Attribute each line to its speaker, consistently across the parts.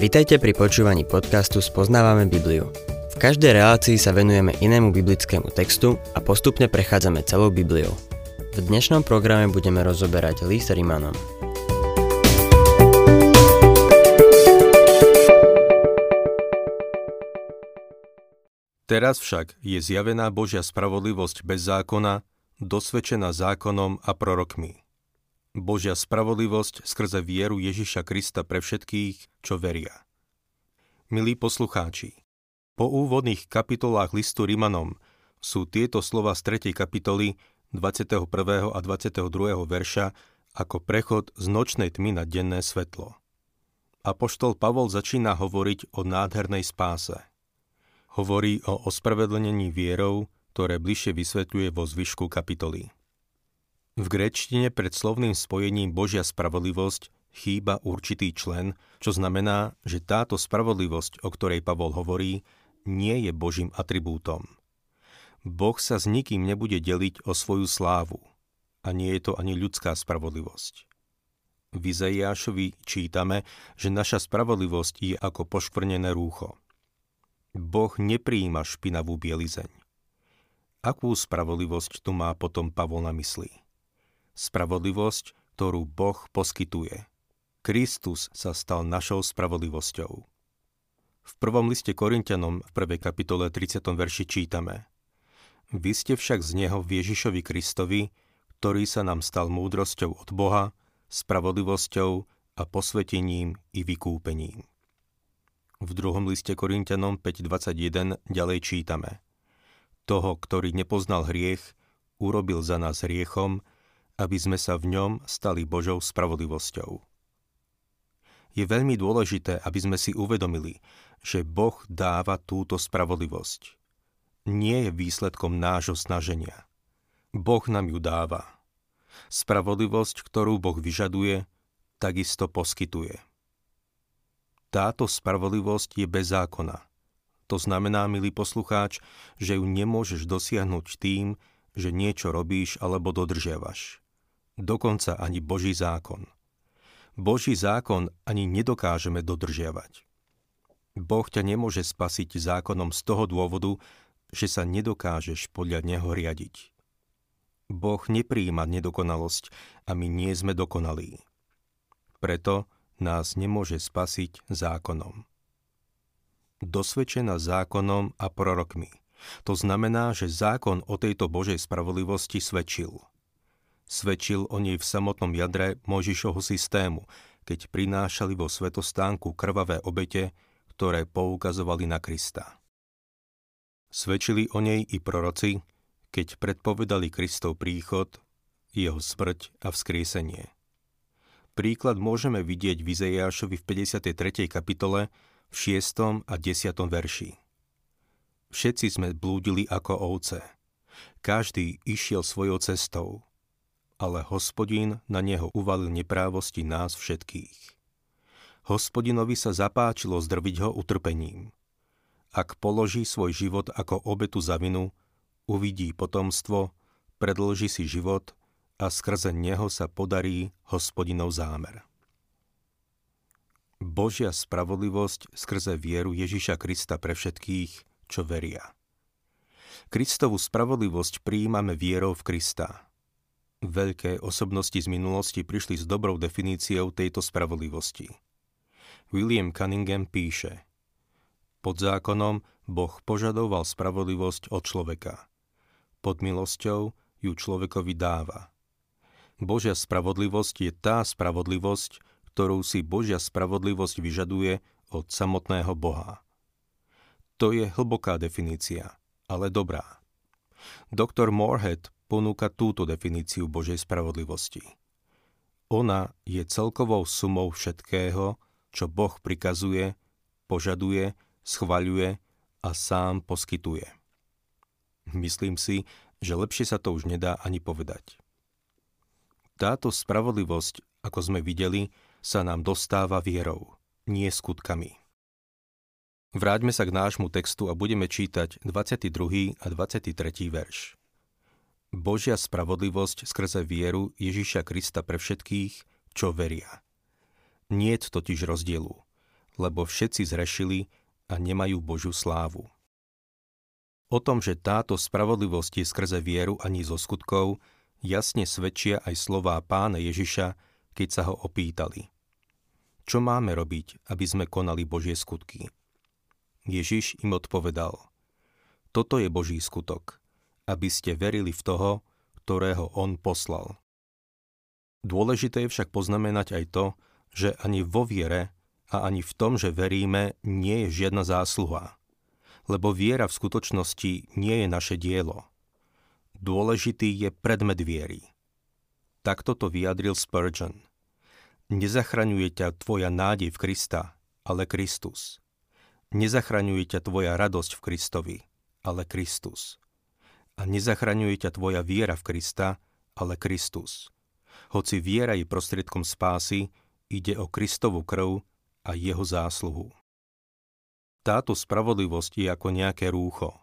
Speaker 1: Vitajte pri počúvaní podcastu Spoznávame Bibliu. V každej relácii sa venujeme inému biblickému textu a postupne prechádzame celou Bibliou. V dnešnom programe budeme rozoberať list Rimanom.
Speaker 2: Teraz však je zjavená Božia spravodlivosť bez zákona, dosvedčená zákonom a prorokmi. Božia spravodlivosť skrze vieru Ježiša Krista pre všetkých, čo veria. Milí poslucháči, po úvodných kapitolách listu Rimanom sú tieto slova z 3. kapitoly 21. a 22. verša ako prechod z nočnej tmy na denné svetlo. Apoštol Pavol začína hovoriť o nádhernej spáse. Hovorí o ospravedlnení vierou, ktoré bližšie vysvetľuje vo zvyšku kapitoly. V gréčtine pred slovným spojením Božia spravodlivosť chýba určitý člen, čo znamená, že táto spravodlivosť, o ktorej Pavol hovorí, nie je Božím atribútom. Boh sa s nikým nebude deliť o svoju slávu a nie je to ani ľudská spravodlivosť. V Izaiášovi čítame, že naša spravodlivosť je ako poškvrnené rúcho. Boh nepríjima špinavú bielizeň. Akú spravodlivosť tu má potom Pavol na mysli? Spravodlivosť, ktorú Boh poskytuje. Kristus sa stal našou spravodlivosťou. V prvom liste Korintianom v 1. kapitole 30. verši čítame Vy ste však z Neho v Ježišovi Kristovi, ktorý sa nám stal múdrosťou od Boha, spravodlivosťou a posvetením i vykúpením. V druhom liste Korintianom 5.21 ďalej čítame Toho, ktorý nepoznal hriech, urobil za nás hriechom, aby sme sa v ňom stali Božou spravodlivosťou. Je veľmi dôležité, aby sme si uvedomili, že Boh dáva túto spravodlivosť. Nie je výsledkom nášho snaženia. Boh nám ju dáva. Spravodlivosť, ktorú Boh vyžaduje, takisto poskytuje. Táto spravodlivosť je bez zákona. To znamená, milý poslucháč, že ju nemôžeš dosiahnuť tým, že niečo robíš alebo dodržiavaš dokonca ani Boží zákon. Boží zákon ani nedokážeme dodržiavať. Boh ťa nemôže spasiť zákonom z toho dôvodu, že sa nedokážeš podľa neho riadiť. Boh nepríjima nedokonalosť a my nie sme dokonalí. Preto nás nemôže spasiť zákonom. Dosvedčená zákonom a prorokmi. To znamená, že zákon o tejto Božej spravodlivosti svedčil – Svedčil o nej v samotnom jadre Mojžišovho systému, keď prinášali vo svetostánku krvavé obete, ktoré poukazovali na Krista. Svedčili o nej i proroci, keď predpovedali Kristov príchod, jeho smrť a vzkriesenie. Príklad môžeme vidieť v Izejášovi v 53. kapitole v 6. a 10. verši. Všetci sme blúdili ako ovce. Každý išiel svojou cestou ale hospodín na neho uvalil neprávosti nás všetkých. Hospodinovi sa zapáčilo zdrviť ho utrpením. Ak položí svoj život ako obetu za vinu, uvidí potomstvo, predlží si život a skrze neho sa podarí hospodinov zámer. Božia spravodlivosť skrze vieru Ježiša Krista pre všetkých, čo veria. Kristovú spravodlivosť prijímame vierou v Krista – Veľké osobnosti z minulosti prišli s dobrou definíciou tejto spravodlivosti. William Cunningham píše Pod zákonom Boh požadoval spravodlivosť od človeka. Pod milosťou ju človekovi dáva. Božia spravodlivosť je tá spravodlivosť, ktorú si Božia spravodlivosť vyžaduje od samotného Boha. To je hlboká definícia, ale dobrá. Doktor Moorhead ponúka túto definíciu Božej spravodlivosti. Ona je celkovou sumou všetkého, čo Boh prikazuje, požaduje, schvaľuje a sám poskytuje. Myslím si, že lepšie sa to už nedá ani povedať. Táto spravodlivosť, ako sme videli, sa nám dostáva vierou, nie skutkami. Vráťme sa k nášmu textu a budeme čítať 22. a 23. verš. Božia spravodlivosť skrze vieru Ježiša Krista pre všetkých, čo veria. Nie totiž rozdielu, lebo všetci zrešili a nemajú Božiu slávu. O tom, že táto spravodlivosť je skrze vieru ani zo skutkov, jasne svedčia aj slová pána Ježiša, keď sa ho opýtali. Čo máme robiť, aby sme konali Božie skutky? Ježiš im odpovedal. Toto je Boží skutok, aby ste verili v toho, ktorého On poslal. Dôležité je však poznamenať aj to, že ani vo viere a ani v tom, že veríme, nie je žiadna zásluha. Lebo viera v skutočnosti nie je naše dielo. Dôležitý je predmet viery. Takto to vyjadril Spurgeon. Nezachraňuje ťa tvoja nádej v Krista, ale Kristus. Nezachraňuje ťa tvoja radosť v Kristovi, ale Kristus. A nezachraňuje ťa tvoja viera v Krista, ale Kristus. Hoci viera je prostriedkom spásy, ide o Kristovu krv a jeho zásluhu. Táto spravodlivosť je ako nejaké rúcho.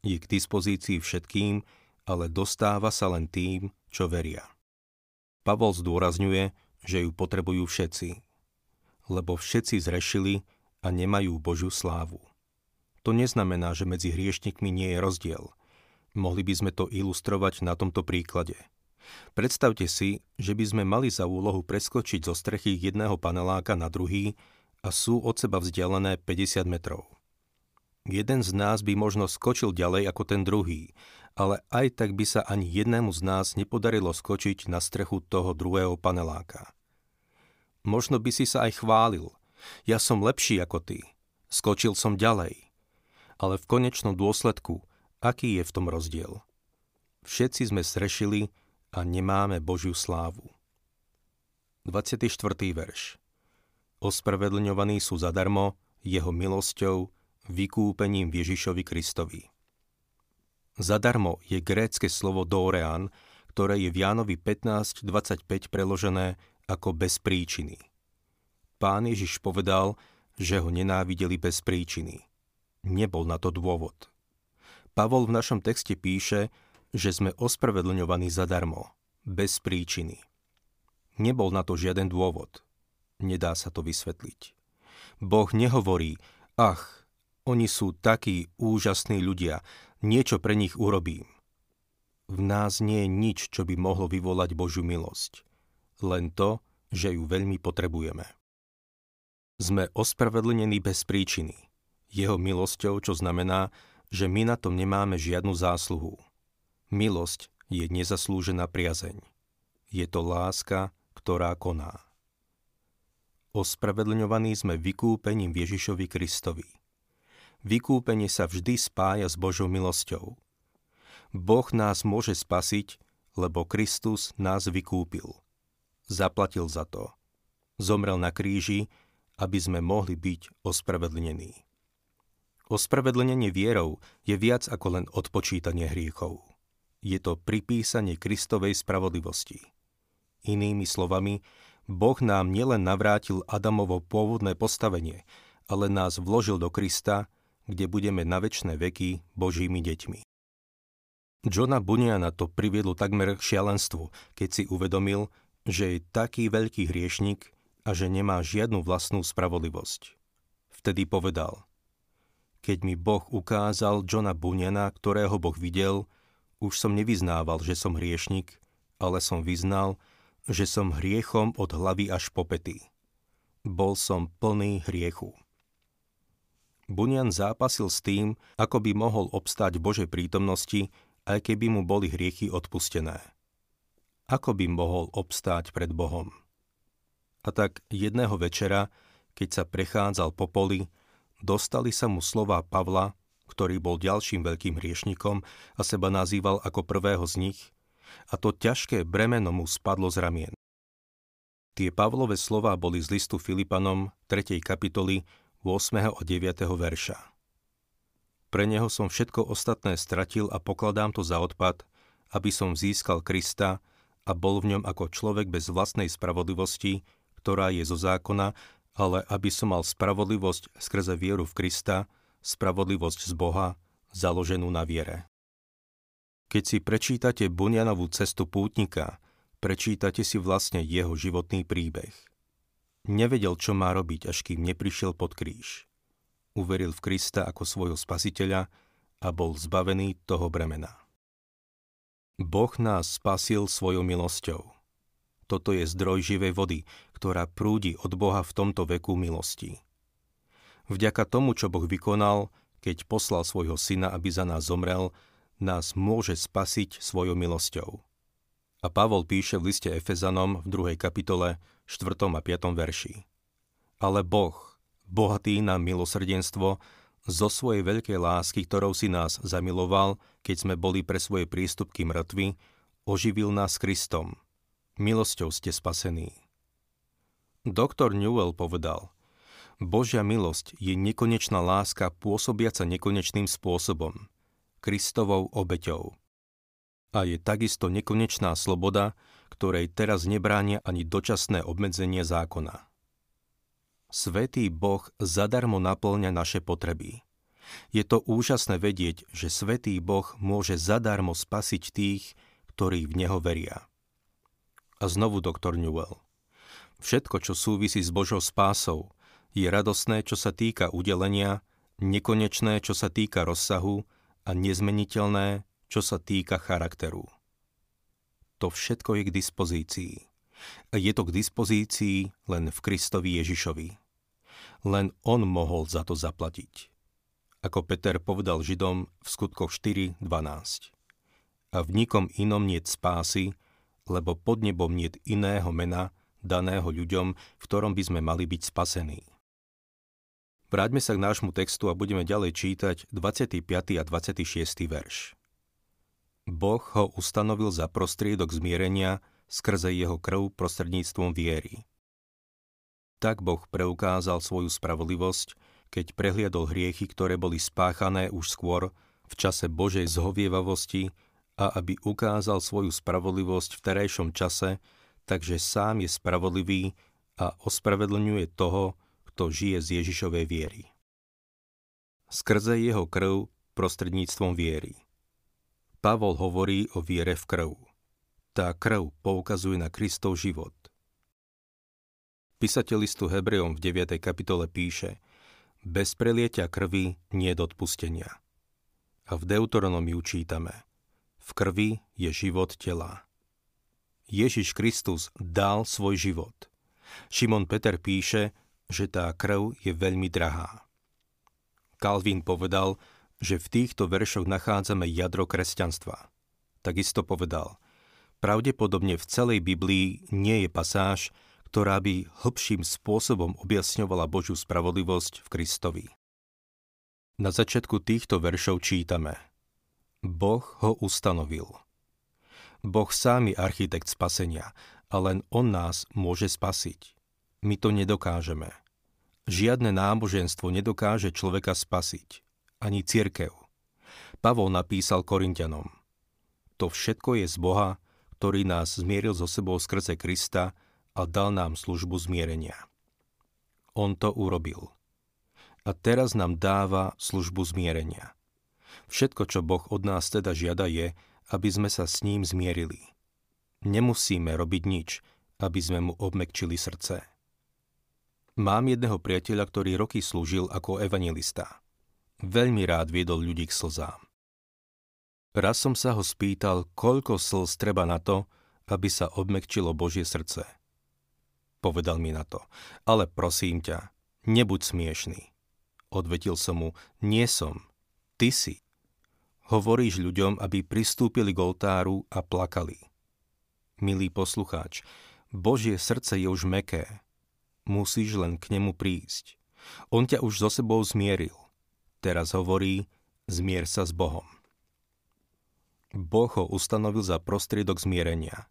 Speaker 2: Je k dispozícii všetkým, ale dostáva sa len tým, čo veria. Pavol zdôrazňuje, že ju potrebujú všetci, lebo všetci zrešili a nemajú Božiu slávu. To neznamená, že medzi hriešnikmi nie je rozdiel. Mohli by sme to ilustrovať na tomto príklade – Predstavte si, že by sme mali za úlohu preskočiť zo strechy jedného paneláka na druhý a sú od seba vzdialené 50 metrov. Jeden z nás by možno skočil ďalej ako ten druhý, ale aj tak by sa ani jednému z nás nepodarilo skočiť na strechu toho druhého paneláka. Možno by si sa aj chválil. Ja som lepší ako ty. Skočil som ďalej. Ale v konečnom dôsledku, aký je v tom rozdiel? Všetci sme srešili a nemáme Božiu slávu. 24. verš Ospravedlňovaní sú zadarmo jeho milosťou, vykúpením Ježišovi Kristovi. Zadarmo je grécke slovo dorean, ktoré je v Jánovi 15.25 preložené ako bez príčiny. Pán Ježiš povedal, že ho nenávideli bez príčiny. Nebol na to dôvod. Pavol v našom texte píše, že sme ospravedlňovaní zadarmo, bez príčiny. Nebol na to žiaden dôvod. Nedá sa to vysvetliť. Boh nehovorí, ach, oni sú takí úžasní ľudia, niečo pre nich urobím. V nás nie je nič, čo by mohlo vyvolať Božiu milosť. Len to, že ju veľmi potrebujeme. Sme ospravedlnení bez príčiny. Jeho milosťou, čo znamená, že my na tom nemáme žiadnu zásluhu. Milosť je nezaslúžená priazeň. Je to láska, ktorá koná. Ospravedlňovaní sme vykúpením Ježišovi Kristovi. Vykúpenie sa vždy spája s Božou milosťou. Boh nás môže spasiť, lebo Kristus nás vykúpil. Zaplatil za to. Zomrel na kríži, aby sme mohli byť ospravedlnení. Ospravedlnenie vierou je viac ako len odpočítanie hriechov je to pripísanie Kristovej spravodlivosti. Inými slovami, Boh nám nielen navrátil Adamovo pôvodné postavenie, ale nás vložil do Krista, kde budeme na väčšie veky Božími deťmi. Johna Buniana to priviedlo takmer k šialenstvu, keď si uvedomil, že je taký veľký hriešnik a že nemá žiadnu vlastnú spravodlivosť. Vtedy povedal, keď mi Boh ukázal Johna Buniana, ktorého Boh videl, už som nevyznával, že som hriešnik, ale som vyznal, že som hriechom od hlavy až po pety. Bol som plný hriechu. Bunian zápasil s tým, ako by mohol obstáť v Božej prítomnosti, aj keby mu boli hriechy odpustené. Ako by mohol obstáť pred Bohom? A tak jedného večera, keď sa prechádzal po poli, dostali sa mu slova Pavla, ktorý bol ďalším veľkým hriešnikom a seba nazýval ako prvého z nich, a to ťažké bremeno mu spadlo z ramien. Tie Pavlové slova boli z listu Filipanom 3. kapitoly 8. a 9. verša. Pre neho som všetko ostatné stratil a pokladám to za odpad, aby som získal Krista a bol v ňom ako človek bez vlastnej spravodlivosti, ktorá je zo zákona, ale aby som mal spravodlivosť skrze vieru v Krista, spravodlivosť z Boha, založenú na viere. Keď si prečítate Bunianovú cestu pútnika, prečítate si vlastne jeho životný príbeh. nevedel, čo má robiť, až kým neprišiel pod kríž. Uveril v Krista ako svojho spasiteľa a bol zbavený toho bremena. Boh nás spasil svojou milosťou. Toto je zdroj živej vody, ktorá prúdi od Boha v tomto veku milosti. Vďaka tomu, čo Boh vykonal, keď poslal svojho syna, aby za nás zomrel, nás môže spasiť svojou milosťou. A Pavol píše v liste Efezanom v 2. kapitole 4. a 5. verši. Ale Boh, bohatý na milosrdenstvo, zo svojej veľkej lásky, ktorou si nás zamiloval, keď sme boli pre svoje prístupky mŕtvi, oživil nás Kristom. Milosťou ste spasení. Doktor Newell povedal, Božia milosť je nekonečná láska pôsobiaca nekonečným spôsobom, Kristovou obeťou. A je takisto nekonečná sloboda, ktorej teraz nebránia ani dočasné obmedzenie zákona. Svetý Boh zadarmo naplňa naše potreby. Je to úžasné vedieť, že Svetý Boh môže zadarmo spasiť tých, ktorí v Neho veria. A znovu doktor Newell. Všetko, čo súvisí s Božou spásou, je radosné, čo sa týka udelenia, nekonečné, čo sa týka rozsahu a nezmeniteľné, čo sa týka charakteru. To všetko je k dispozícii. A je to k dispozícii len v Kristovi Ježišovi. Len On mohol za to zaplatiť. Ako Peter povedal Židom v skutkoch 4.12. A v nikom inom niet spásy, lebo pod nebom niet iného mena, daného ľuďom, v ktorom by sme mali byť spasení. Vráťme sa k nášmu textu a budeme ďalej čítať 25. a 26. verš. Boh ho ustanovil za prostriedok zmierenia skrze jeho krv prostredníctvom viery. Tak Boh preukázal svoju spravodlivosť, keď prehliadol hriechy, ktoré boli spáchané už skôr v čase Božej zhovievavosti a aby ukázal svoju spravodlivosť v terajšom čase, takže sám je spravodlivý a ospravedlňuje toho, kto žije z Ježišovej viery. Skrze jeho krv prostredníctvom viery. Pavol hovorí o viere v krv. Tá krv poukazuje na Kristov život. Písateľ listu Hebrejom v 9. kapitole píše Bez prelieťa krvi nie je odpustenia. A v Deuteronomiu čítame V krvi je život tela. Ježiš Kristus dal svoj život. Šimon Peter píše, že tá krv je veľmi drahá. Calvin povedal, že v týchto veršoch nachádzame jadro kresťanstva. Takisto povedal, pravdepodobne v celej Biblii nie je pasáž, ktorá by hlbším spôsobom objasňovala Božiu spravodlivosť v Kristovi. Na začiatku týchto veršov čítame Boh ho ustanovil. Boh sám je architekt spasenia a len On nás môže spasiť. My to nedokážeme. Žiadne náboženstvo nedokáže človeka spasiť. Ani církev. Pavol napísal Korintianom. To všetko je z Boha, ktorý nás zmieril so sebou skrze Krista a dal nám službu zmierenia. On to urobil. A teraz nám dáva službu zmierenia. Všetko, čo Boh od nás teda žiada je, aby sme sa s ním zmierili. Nemusíme robiť nič, aby sme mu obmekčili srdce. Mám jedného priateľa, ktorý roky slúžil ako evangelista. Veľmi rád viedol ľudí k slzám. Raz som sa ho spýtal, koľko slz treba na to, aby sa obmekčilo Božie srdce. Povedal mi na to, ale prosím ťa, nebuď smiešný. Odvetil som mu, nie som, ty si. Hovoríš ľuďom, aby pristúpili k oltáru a plakali. Milý poslucháč, Božie srdce je už meké, Musíš len k nemu prísť. On ťa už so sebou zmieril. Teraz hovorí, zmier sa s Bohom. Boh ho ustanovil za prostriedok zmierenia.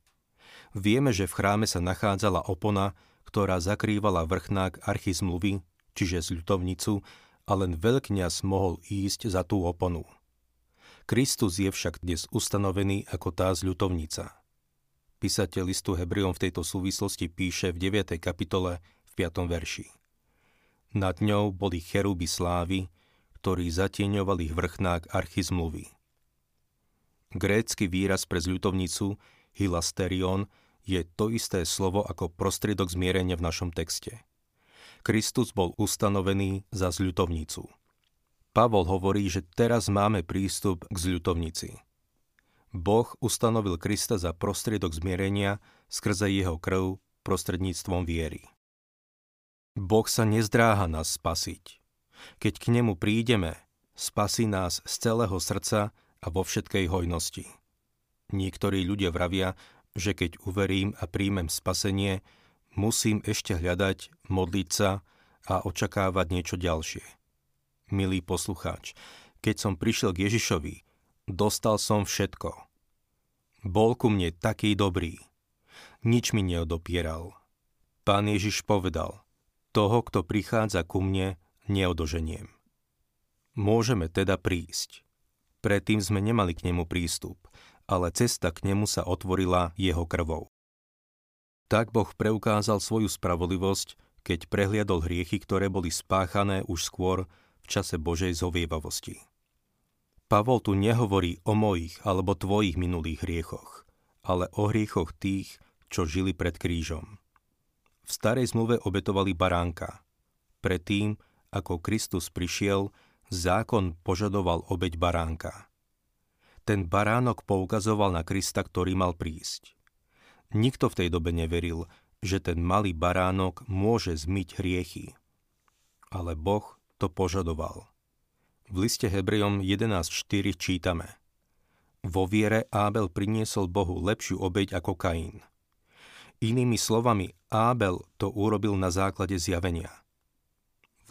Speaker 2: Vieme, že v chráme sa nachádzala opona, ktorá zakrývala vrchnák archizmluvy, čiže zľutovnicu, a len veľkňaz mohol ísť za tú oponu. Kristus je však dnes ustanovený ako tá zľutovnica. Písateľ listu Hebrejom v tejto súvislosti píše v 9. kapitole v 5. verši. Nad ňou boli cheruby slávy, ktorí zatieňovali vrchnák archizmluvy. Grécky výraz pre zľutovnicu hilasterion je to isté slovo ako prostriedok zmierenia v našom texte. Kristus bol ustanovený za zľutovnicu. Pavol hovorí, že teraz máme prístup k zľutovnici. Boh ustanovil Krista za prostriedok zmierenia skrze jeho krv prostredníctvom viery. Boh sa nezdráha nás spasiť. Keď k nemu prídeme, spasí nás z celého srdca a vo všetkej hojnosti. Niektorí ľudia vravia, že keď uverím a príjmem spasenie, musím ešte hľadať, modliť sa a očakávať niečo ďalšie. Milý poslucháč, keď som prišiel k Ježišovi, dostal som všetko. Bol ku mne taký dobrý. Nič mi neodopieral. Pán Ježiš povedal, toho, kto prichádza ku mne, neodoženiem. Môžeme teda prísť. Predtým sme nemali k nemu prístup, ale cesta k nemu sa otvorila jeho krvou. Tak Boh preukázal svoju spravodlivosť, keď prehliadol hriechy, ktoré boli spáchané už skôr v čase Božej zovievavosti. Pavol tu nehovorí o mojich alebo tvojich minulých hriechoch, ale o hriechoch tých, čo žili pred krížom. V starej zmluve obetovali baránka. Predtým, ako Kristus prišiel, zákon požadoval obeť baránka. Ten baránok poukazoval na Krista, ktorý mal prísť. Nikto v tej dobe neveril, že ten malý baránok môže zmyť hriechy. Ale Boh to požadoval. V liste Hebrejom 11.4 čítame Vo viere Ábel priniesol Bohu lepšiu obeď ako Kain. Inými slovami, Ábel to urobil na základe zjavenia.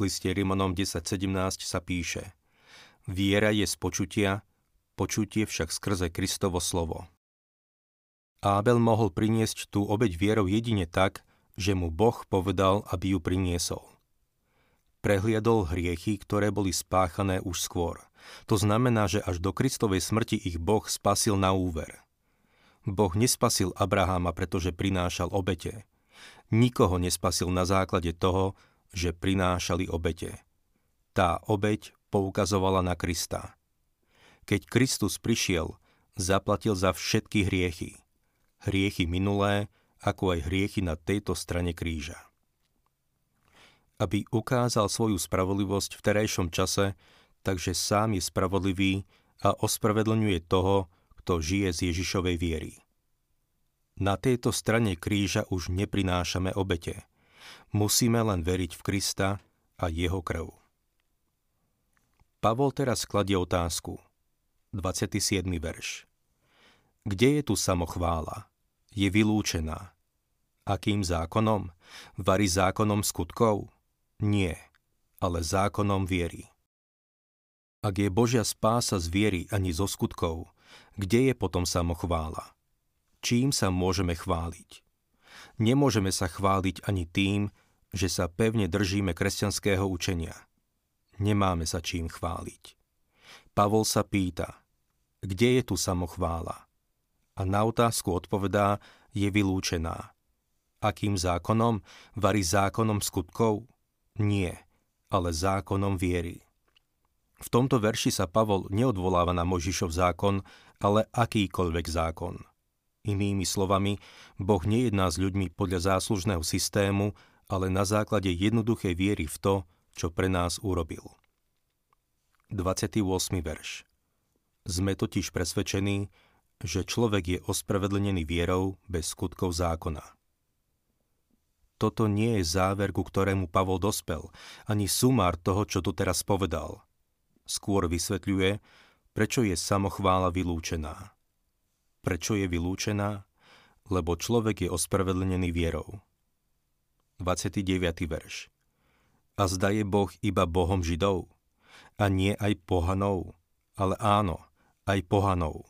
Speaker 2: V liste Rimonom 10.17 sa píše Viera je z počutia počutie však skrze Kristovo slovo. Ábel mohol priniesť tú obeď vierou jedine tak, že mu Boh povedal, aby ju priniesol. Prehliadol hriechy, ktoré boli spáchané už skôr. To znamená, že až do Kristovej smrti ich Boh spasil na úver. Boh nespasil Abraháma, pretože prinášal obete. Nikoho nespasil na základe toho, že prinášali obete. Tá obeť poukazovala na Krista. Keď Kristus prišiel, zaplatil za všetky hriechy. Hriechy minulé, ako aj hriechy na tejto strane kríža. Aby ukázal svoju spravodlivosť v terajšom čase, takže sám je spravodlivý a ospravedlňuje toho, kto žije z Ježišovej viery. Na tejto strane kríža už neprinášame obete. Musíme len veriť v Krista a jeho krv. Pavol teraz kladie otázku – 27. verš. Kde je tu samochvála? Je vylúčená. Akým zákonom? Varí zákonom skutkov? Nie, ale zákonom viery. Ak je Božia spása z viery ani zo skutkov, kde je potom samochvála? Čím sa môžeme chváliť? Nemôžeme sa chváliť ani tým, že sa pevne držíme kresťanského učenia. Nemáme sa čím chváliť. Pavol sa pýta – kde je tu samochvála? A na otázku odpovedá, je vylúčená. Akým zákonom? Varí zákonom skutkov? Nie, ale zákonom viery. V tomto verši sa Pavol neodvoláva na Možišov zákon, ale akýkoľvek zákon. Inými slovami, Boh nejedná s ľuďmi podľa záslužného systému, ale na základe jednoduchej viery v to, čo pre nás urobil. 28. verš sme totiž presvedčení, že človek je ospravedlnený vierou bez skutkov zákona. Toto nie je záver, ku ktorému Pavol dospel, ani sumár toho, čo tu teraz povedal. Skôr vysvetľuje, prečo je samochvála vylúčená. Prečo je vylúčená? Lebo človek je ospravedlnený vierou. 29. verš. A zda je Boh iba Bohom Židov, a nie aj pohanov, ale áno, aj pohanov.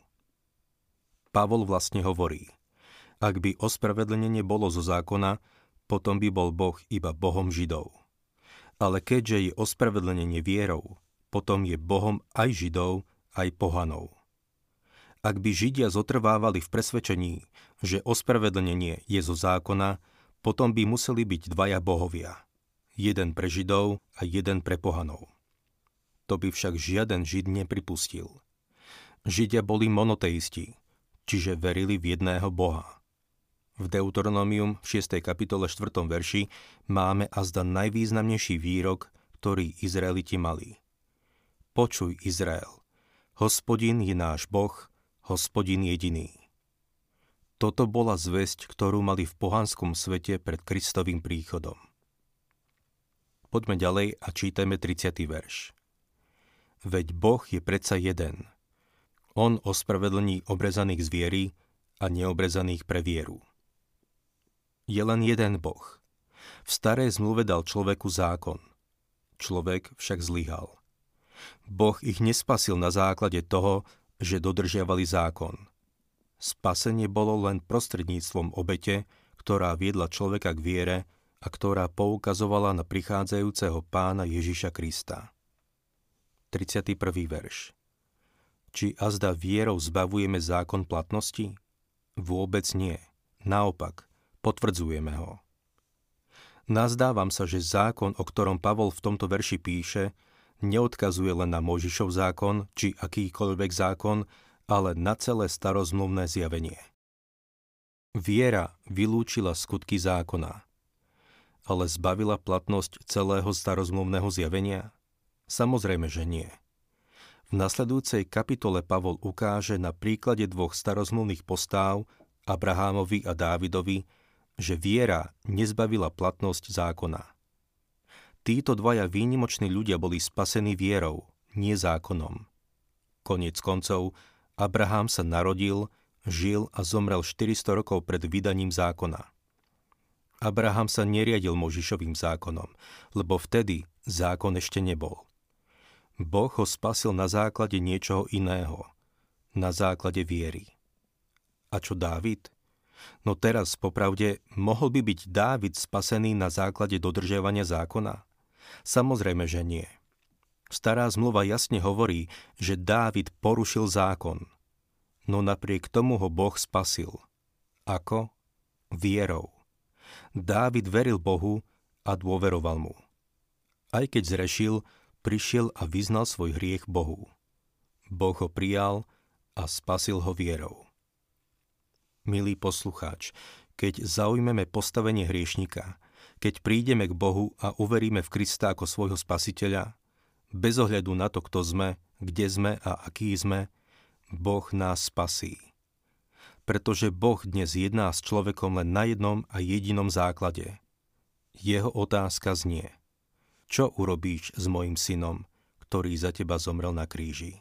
Speaker 2: Pavol vlastne hovorí, ak by ospravedlnenie bolo zo zákona, potom by bol Boh iba Bohom Židov. Ale keďže je ospravedlnenie vierou, potom je Bohom aj Židov, aj pohanov. Ak by Židia zotrvávali v presvedčení, že ospravedlnenie je zo zákona, potom by museli byť dvaja bohovia. Jeden pre Židov a jeden pre pohanov. To by však žiaden Žid nepripustil. Židia boli monoteisti, čiže verili v jedného Boha. V Deuteronomium v 6. kapitole 4. verši máme azda najvýznamnejší výrok, ktorý Izraeliti mali. Počuj, Izrael, hospodin je náš Boh, hospodin jediný. Toto bola zväzť, ktorú mali v pohanskom svete pred Kristovým príchodom. Poďme ďalej a čítame 30. verš. Veď Boh je predsa jeden. On ospravedlní obrezaných zvierí a neobrezaných pre vieru je len jeden Boh. V starej zmluve dal človeku zákon. Človek však zlyhal. Boh ich nespasil na základe toho, že dodržiavali zákon. Spasenie bolo len prostredníctvom obete, ktorá viedla človeka k viere a ktorá poukazovala na prichádzajúceho pána Ježiša Krista. 31. verš Či azda vierou zbavujeme zákon platnosti? Vôbec nie. Naopak, potvrdzujeme ho. Nazdávam sa, že zákon, o ktorom Pavol v tomto verši píše, neodkazuje len na Možišov zákon či akýkoľvek zákon, ale na celé starozmluvné zjavenie. Viera vylúčila skutky zákona, ale zbavila platnosť celého starozmluvného zjavenia? Samozrejme, že nie. V nasledujúcej kapitole Pavol ukáže na príklade dvoch starozmluvných postáv, Abrahámovi a Dávidovi, že viera nezbavila platnosť zákona. Títo dvaja výnimoční ľudia boli spasení vierou, nie zákonom. Koniec koncov, Abraham sa narodil, žil a zomrel 400 rokov pred vydaním zákona. Abraham sa neriadil Možišovým zákonom, lebo vtedy zákon ešte nebol. Boh ho spasil na základe niečoho iného, na základe viery. A čo Dávid? No teraz, popravde, mohol by byť Dávid spasený na základe dodržiavania zákona? Samozrejme, že nie. Stará zmluva jasne hovorí, že Dávid porušil zákon. No napriek tomu ho Boh spasil. Ako? Vierou. Dávid veril Bohu a dôveroval mu. Aj keď zrešil, prišiel a vyznal svoj hriech Bohu. Boh ho prijal a spasil ho vierou milý poslucháč, keď zaujmeme postavenie hriešnika, keď prídeme k Bohu a uveríme v Krista ako svojho spasiteľa, bez ohľadu na to, kto sme, kde sme a aký sme, Boh nás spasí. Pretože Boh dnes jedná s človekom len na jednom a jedinom základe. Jeho otázka znie, čo urobíš s mojim synom, ktorý za teba zomrel na kríži?